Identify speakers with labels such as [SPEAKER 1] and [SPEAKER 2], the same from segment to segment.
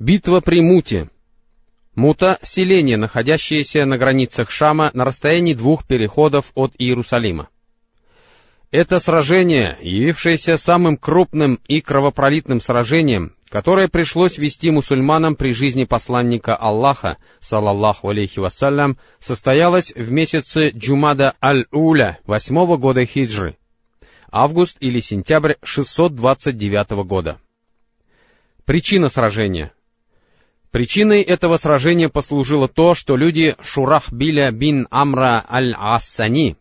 [SPEAKER 1] Битва при Муте. Мута — селение, находящееся на границах Шама на расстоянии двух переходов от Иерусалима. Это сражение, явившееся самым крупным и кровопролитным сражением, которое пришлось вести мусульманам при жизни посланника Аллаха, салаллаху алейхи вассалям, состоялось в месяце Джумада Аль-Уля, восьмого года хиджры, август или сентябрь 629 года. Причина сражения — Причиной этого сражения послужило то, что люди Шурахбиля бин Амра аль-Ассани,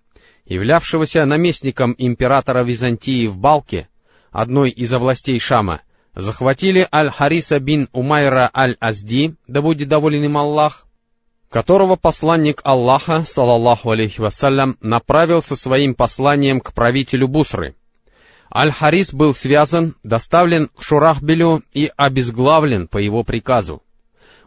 [SPEAKER 1] являвшегося наместником императора Византии в Балке, одной из областей Шама, захватили Аль-Хариса бин Умайра аль-Азди, да будет доволен им Аллах, которого посланник Аллаха, салаллаху алейхи вассалям, направил со своим посланием к правителю Бусры. Аль-Харис был связан, доставлен к Шурахбилю и обезглавлен по его приказу.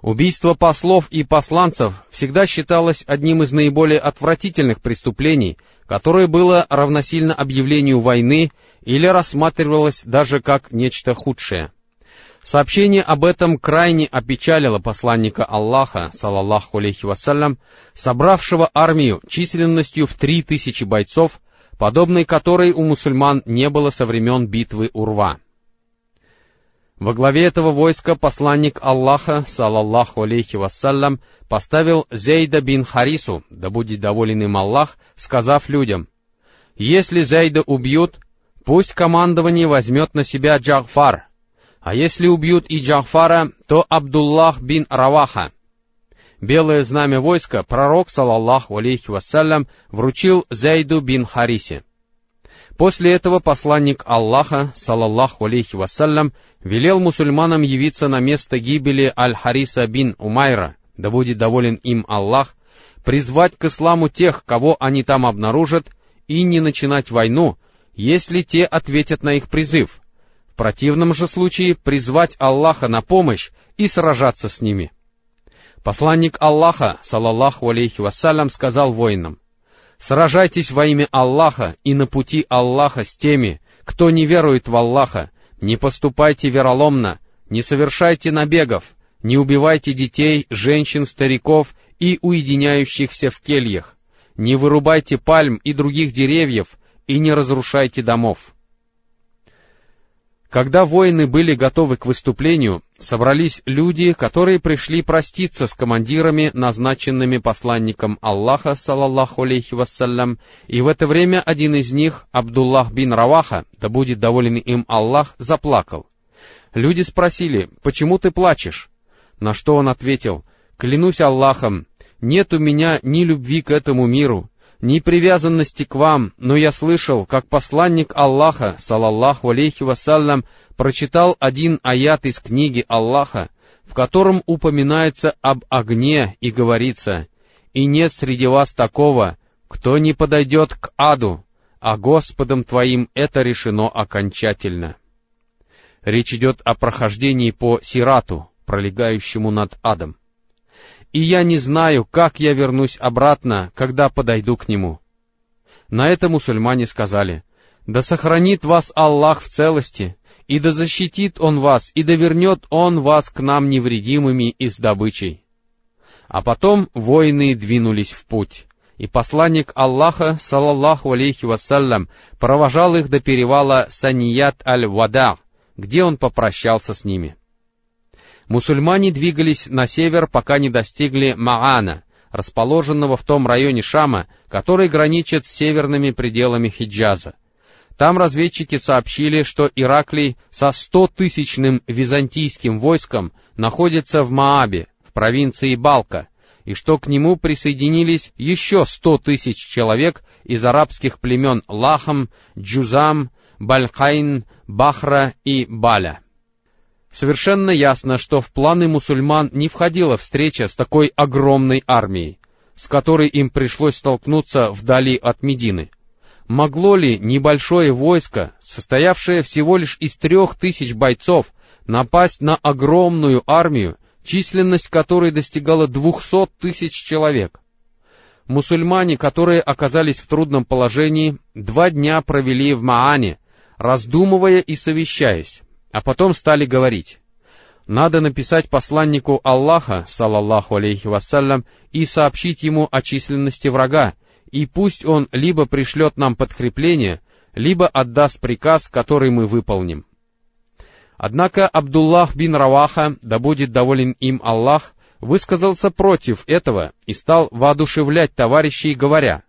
[SPEAKER 1] Убийство послов и посланцев всегда считалось одним из наиболее отвратительных преступлений, которое было равносильно объявлению войны или рассматривалось даже как нечто худшее. Сообщение об этом крайне опечалило посланника Аллаха, салаллаху алейхи вассалям, собравшего армию численностью в три тысячи бойцов, подобной которой у мусульман не было со времен битвы Урва. Во главе этого войска посланник Аллаха, салаллаху алейхи вассалям, поставил Зейда бин Харису, да будет доволен им Аллах, сказав людям, «Если Зейда убьют, пусть командование возьмет на себя Джафар, а если убьют и Джафара, то Абдуллах бин Раваха». Белое знамя войска пророк, салаллаху алейхи вассалям, вручил Зейду бин Харисе. После этого посланник Аллаха, салаллаху алейхи вассалям, велел мусульманам явиться на место гибели Аль-Хариса бин Умайра, да будет доволен им Аллах, призвать к исламу тех, кого они там обнаружат, и не начинать войну, если те ответят на их призыв. В противном же случае призвать Аллаха на помощь и сражаться с ними. Посланник Аллаха, салаллаху алейхи вассалям, сказал воинам, «Сражайтесь во имя Аллаха и на пути Аллаха с теми, кто не верует в Аллаха, не поступайте вероломно, не совершайте набегов, не убивайте детей, женщин, стариков и уединяющихся в кельях, не вырубайте пальм и других деревьев и не разрушайте домов. Когда воины были готовы к выступлению, собрались люди, которые пришли проститься с командирами, назначенными посланником Аллаха, салаллаху алейхи вассалям, и в это время один из них, Абдуллах бин Раваха, да будет доволен им Аллах, заплакал. Люди спросили, «Почему ты плачешь?» На что он ответил, «Клянусь Аллахом, нет у меня ни любви к этому миру, ни привязанности к вам, но я слышал, как посланник Аллаха, салаллаху алейхи вассалям, прочитал один аят из книги Аллаха, в котором упоминается об огне и говорится, «И нет среди вас такого, кто не подойдет к аду, а Господом твоим это решено окончательно». Речь идет о прохождении по Сирату, пролегающему над адом и я не знаю, как я вернусь обратно, когда подойду к нему. На это мусульмане сказали, да сохранит вас Аллах в целости, и да защитит Он вас, и да вернет Он вас к нам невредимыми и с добычей. А потом воины двинулись в путь, и посланник Аллаха, салаллаху алейхи вассалям, провожал их до перевала Саният аль-Вада, где он попрощался с ними. Мусульмане двигались на север, пока не достигли Маана, расположенного в том районе Шама, который граничит с северными пределами Хиджаза. Там разведчики сообщили, что Ираклий со стотысячным византийским войском находится в Маабе, в провинции Балка, и что к нему присоединились еще сто тысяч человек из арабских племен Лахам, Джузам, Балькайн, Бахра и Баля. Совершенно ясно, что в планы мусульман не входила встреча с такой огромной армией, с которой им пришлось столкнуться вдали от Медины. Могло ли небольшое войско, состоявшее всего лишь из трех тысяч бойцов, напасть на огромную армию, численность которой достигала двухсот тысяч человек? Мусульмане, которые оказались в трудном положении, два дня провели в Маане, раздумывая и совещаясь, а потом стали говорить, надо написать посланнику Аллаха, салаллаху алейхи вассалям, и сообщить ему о численности врага, и пусть он либо пришлет нам подкрепление, либо отдаст приказ, который мы выполним. Однако Абдуллах бин Раваха, да будет доволен им Аллах, высказался против этого и стал воодушевлять товарищей, говоря,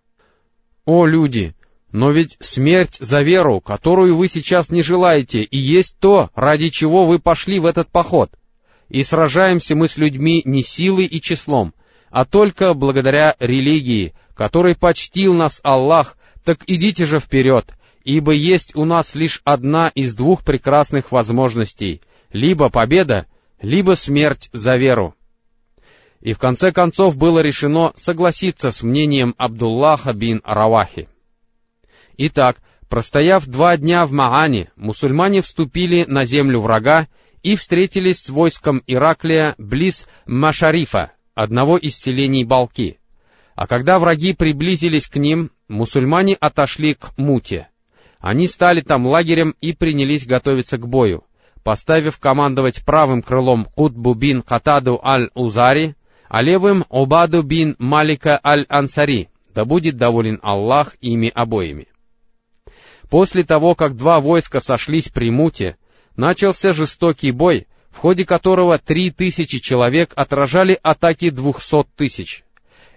[SPEAKER 1] «О люди, но ведь смерть за веру, которую вы сейчас не желаете, и есть то, ради чего вы пошли в этот поход. И сражаемся мы с людьми не силой и числом, а только благодаря религии, которой почтил нас Аллах, так идите же вперед, ибо есть у нас лишь одна из двух прекрасных возможностей — либо победа, либо смерть за веру. И в конце концов было решено согласиться с мнением Абдуллаха бин Равахи. Итак, простояв два дня в Маане, мусульмане вступили на землю врага и встретились с войском Ираклия близ Машарифа, одного из селений Балки. А когда враги приблизились к ним, мусульмане отошли к Муте. Они стали там лагерем и принялись готовиться к бою, поставив командовать правым крылом Кутбу бин Катаду аль-Узари, а левым Обаду бин Малика аль-Ансари, да будет доволен Аллах ими обоими. После того, как два войска сошлись при Муте, начался жестокий бой, в ходе которого три тысячи человек отражали атаки двухсот тысяч.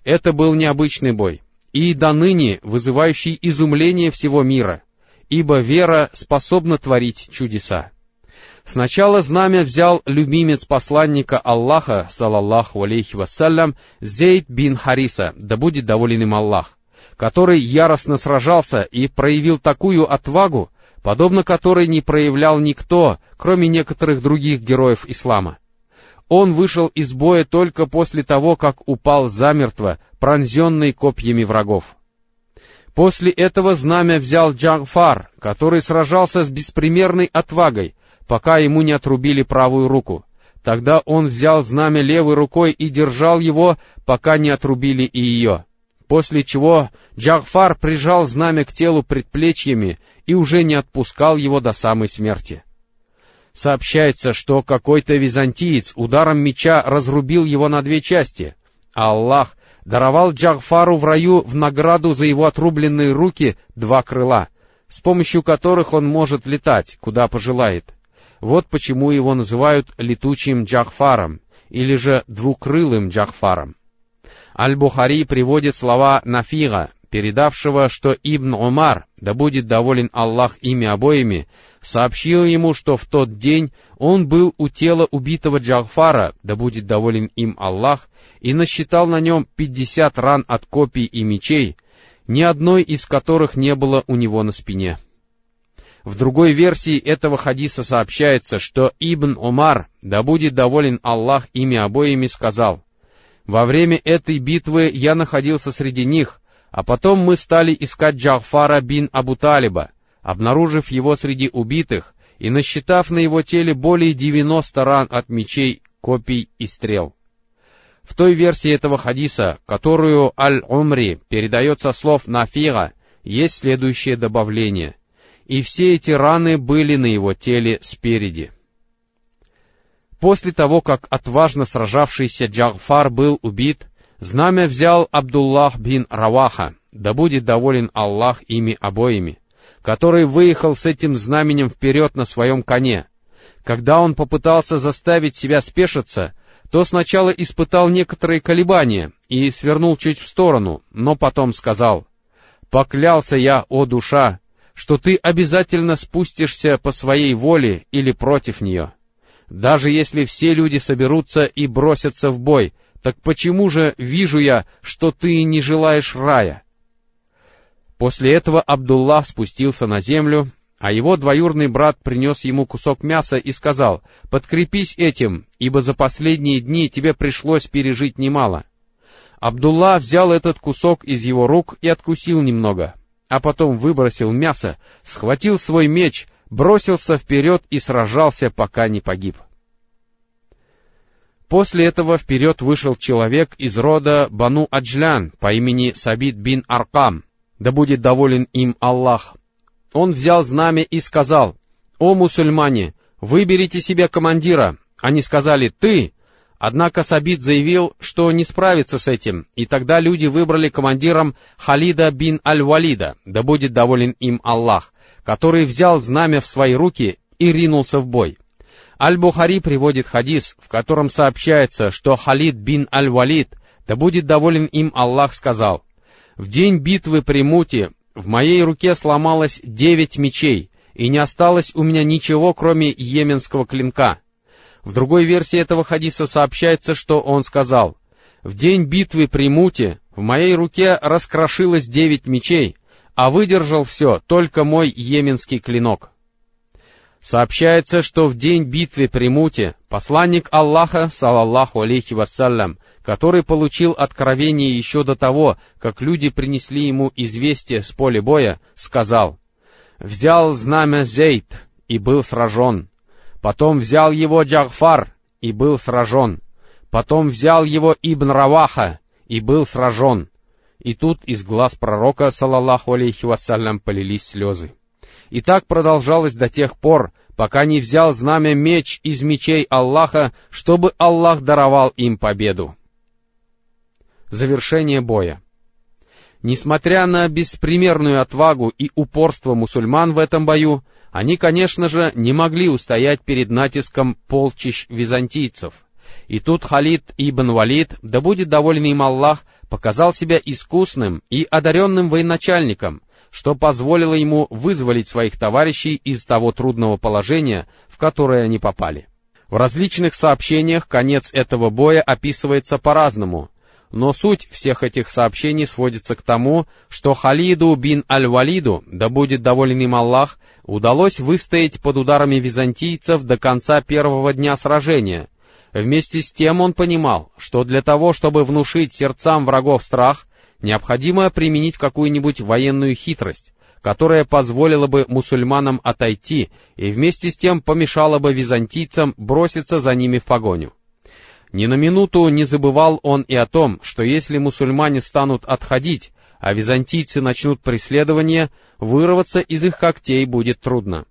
[SPEAKER 1] Это был необычный бой, и до ныне вызывающий изумление всего мира, ибо вера способна творить чудеса. Сначала знамя взял любимец посланника Аллаха, салаллаху алейхи вассалям, Зейд бин Хариса, да будет доволен им Аллах который яростно сражался и проявил такую отвагу, подобно которой не проявлял никто, кроме некоторых других героев ислама. Он вышел из боя только после того, как упал замертво, пронзенный копьями врагов. После этого знамя взял Джафар, который сражался с беспримерной отвагой, пока ему не отрубили правую руку. Тогда он взял знамя левой рукой и держал его, пока не отрубили и ее после чего Джагфар прижал знамя к телу предплечьями и уже не отпускал его до самой смерти. Сообщается, что какой-то византиец ударом меча разрубил его на две части, а Аллах даровал Джагфару в раю в награду за его отрубленные руки два крыла, с помощью которых он может летать, куда пожелает. Вот почему его называют летучим Джахфаром, или же двукрылым Джахфаром. Аль-Бухари приводит слова Нафига, передавшего, что Ибн Умар, да будет доволен Аллах ими обоими, сообщил ему, что в тот день он был у тела убитого Джафара, да будет доволен им Аллах, и насчитал на нем пятьдесят ран от копий и мечей, ни одной из которых не было у него на спине. В другой версии этого хадиса сообщается, что Ибн Умар, да будет доволен Аллах ими обоими, сказал, во время этой битвы я находился среди них, а потом мы стали искать Джафара бин Абу Талиба, обнаружив его среди убитых и насчитав на его теле более 90 ран от мечей, копий и стрел. В той версии этого хадиса, которую Аль-Умри передает со слов Нафига, есть следующее добавление. И все эти раны были на его теле спереди. После того, как отважно сражавшийся Джагфар был убит, знамя взял Абдуллах бин Раваха, да будет доволен Аллах ими обоими, который выехал с этим знаменем вперед на своем коне. Когда он попытался заставить себя спешиться, то сначала испытал некоторые колебания и свернул чуть в сторону, но потом сказал, «Поклялся я, о душа, что ты обязательно спустишься по своей воле или против нее». Даже если все люди соберутся и бросятся в бой, так почему же вижу я, что ты не желаешь рая? После этого Абдуллах спустился на землю, а его двоюрный брат принес ему кусок мяса и сказал, «Подкрепись этим, ибо за последние дни тебе пришлось пережить немало». Абдулла взял этот кусок из его рук и откусил немного, а потом выбросил мясо, схватил свой меч, бросился вперед и сражался, пока не погиб. После этого вперед вышел человек из рода Бану Аджлян по имени Сабит бин Аркам, да будет доволен им Аллах. Он взял знамя и сказал, «О мусульмане, выберите себе командира, Они сказали «ты», однако Сабит заявил, что не справится с этим, и тогда люди выбрали командиром Халида бин Аль-Валида, да будет доволен им Аллах, который взял знамя в свои руки и ринулся в бой. Аль-Бухари приводит хадис, в котором сообщается, что Халид бин Аль-Валид, да будет доволен им Аллах, сказал, «В день битвы при Муте в моей руке сломалось девять мечей, и не осталось у меня ничего, кроме йеменского клинка». В другой версии этого хадиса сообщается, что он сказал, «В день битвы при Муте в моей руке раскрошилось девять мечей, а выдержал все только мой йеменский клинок». Сообщается, что в день битвы при Муте посланник Аллаха, салаллаху алейхи вассалям, который получил откровение еще до того, как люди принесли ему известие с поля боя, сказал, «Взял знамя Зейд и был сражен. Потом взял его Джагфар и был сражен. Потом взял его Ибн Раваха и был сражен». И тут из глаз пророка, салаллаху алейхи вассалям, полились слезы. И так продолжалось до тех пор, пока не взял знамя меч из мечей Аллаха, чтобы Аллах даровал им победу. Завершение боя. Несмотря на беспримерную отвагу и упорство мусульман в этом бою, они, конечно же, не могли устоять перед натиском полчищ византийцев. И тут Халид ибн Валид, да будет доволен им Аллах, показал себя искусным и одаренным военачальником, что позволило ему вызволить своих товарищей из того трудного положения, в которое они попали. В различных сообщениях конец этого боя описывается по-разному, но суть всех этих сообщений сводится к тому, что Халиду бин Аль-Валиду, да будет доволен им Аллах, удалось выстоять под ударами византийцев до конца первого дня сражения. Вместе с тем он понимал, что для того, чтобы внушить сердцам врагов страх, необходимо применить какую-нибудь военную хитрость, которая позволила бы мусульманам отойти и вместе с тем помешала бы византийцам броситься за ними в погоню. Ни на минуту не забывал он и о том, что если мусульмане станут отходить, а византийцы начнут преследование, вырваться из их когтей будет трудно.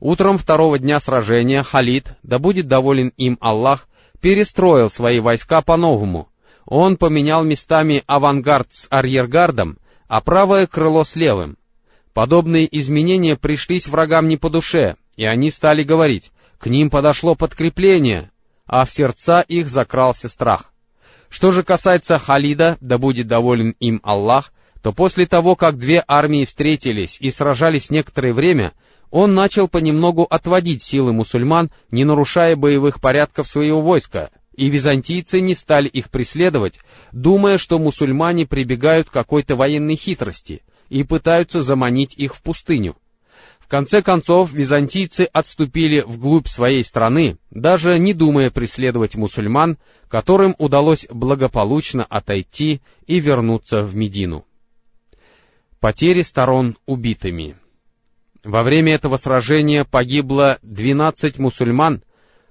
[SPEAKER 1] Утром второго дня сражения Халид, да будет доволен им Аллах, перестроил свои войска по-новому, он поменял местами авангард с арьергардом, а правое крыло с левым. Подобные изменения пришлись врагам не по душе, и они стали говорить, к ним подошло подкрепление, а в сердца их закрался страх. Что же касается Халида, да будет доволен им Аллах, то после того, как две армии встретились и сражались некоторое время, он начал понемногу отводить силы мусульман, не нарушая боевых порядков своего войска, и византийцы не стали их преследовать, думая, что мусульмане прибегают к какой-то военной хитрости и пытаются заманить их в пустыню. В конце концов, византийцы отступили вглубь своей страны, даже не думая преследовать мусульман, которым удалось благополучно отойти и вернуться в Медину. Потери сторон убитыми. Во время этого сражения погибло 12 мусульман,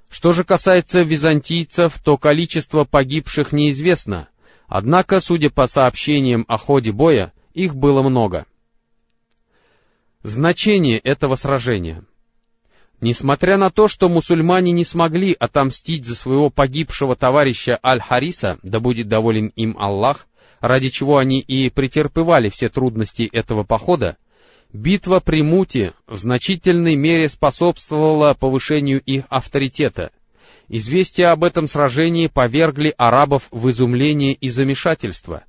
[SPEAKER 1] что же касается византийцев, то количество погибших неизвестно, однако, судя по сообщениям о ходе боя, их было много. Значение этого сражения. Несмотря на то, что мусульмане не смогли отомстить за своего погибшего товарища Аль-Хариса, да будет доволен им Аллах, ради чего они и претерпевали все трудности этого похода, Битва при Муте в значительной мере способствовала повышению их авторитета. Известия об этом сражении повергли арабов в изумление и замешательство,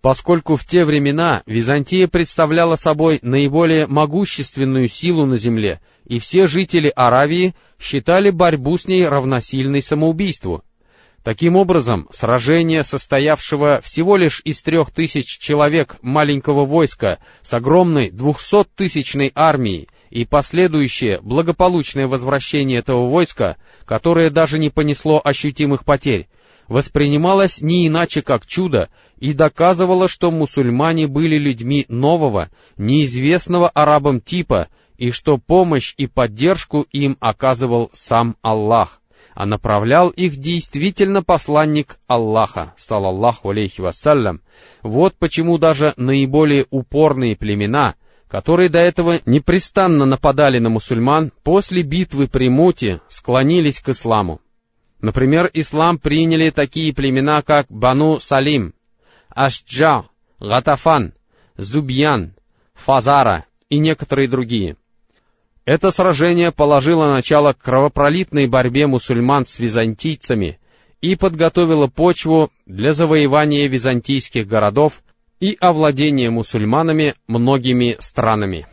[SPEAKER 1] поскольку в те времена Византия представляла собой наиболее могущественную силу на земле, и все жители Аравии считали борьбу с ней равносильной самоубийству. Таким образом, сражение, состоявшего всего лишь из трех тысяч человек маленького войска с огромной двухсоттысячной армией и последующее благополучное возвращение этого войска, которое даже не понесло ощутимых потерь, воспринималось не иначе как чудо и доказывало, что мусульмане были людьми нового, неизвестного арабам типа, и что помощь и поддержку им оказывал сам Аллах а направлял их действительно посланник Аллаха, салаллаху алейхи вассалям. Вот почему даже наиболее упорные племена, которые до этого непрестанно нападали на мусульман, после битвы при Муте склонились к исламу. Например, ислам приняли такие племена, как Бану Салим, Ашджа, Гатафан, Зубьян, Фазара и некоторые другие. Это сражение положило начало кровопролитной борьбе мусульман с византийцами и подготовило почву для завоевания византийских городов и овладения мусульманами многими странами.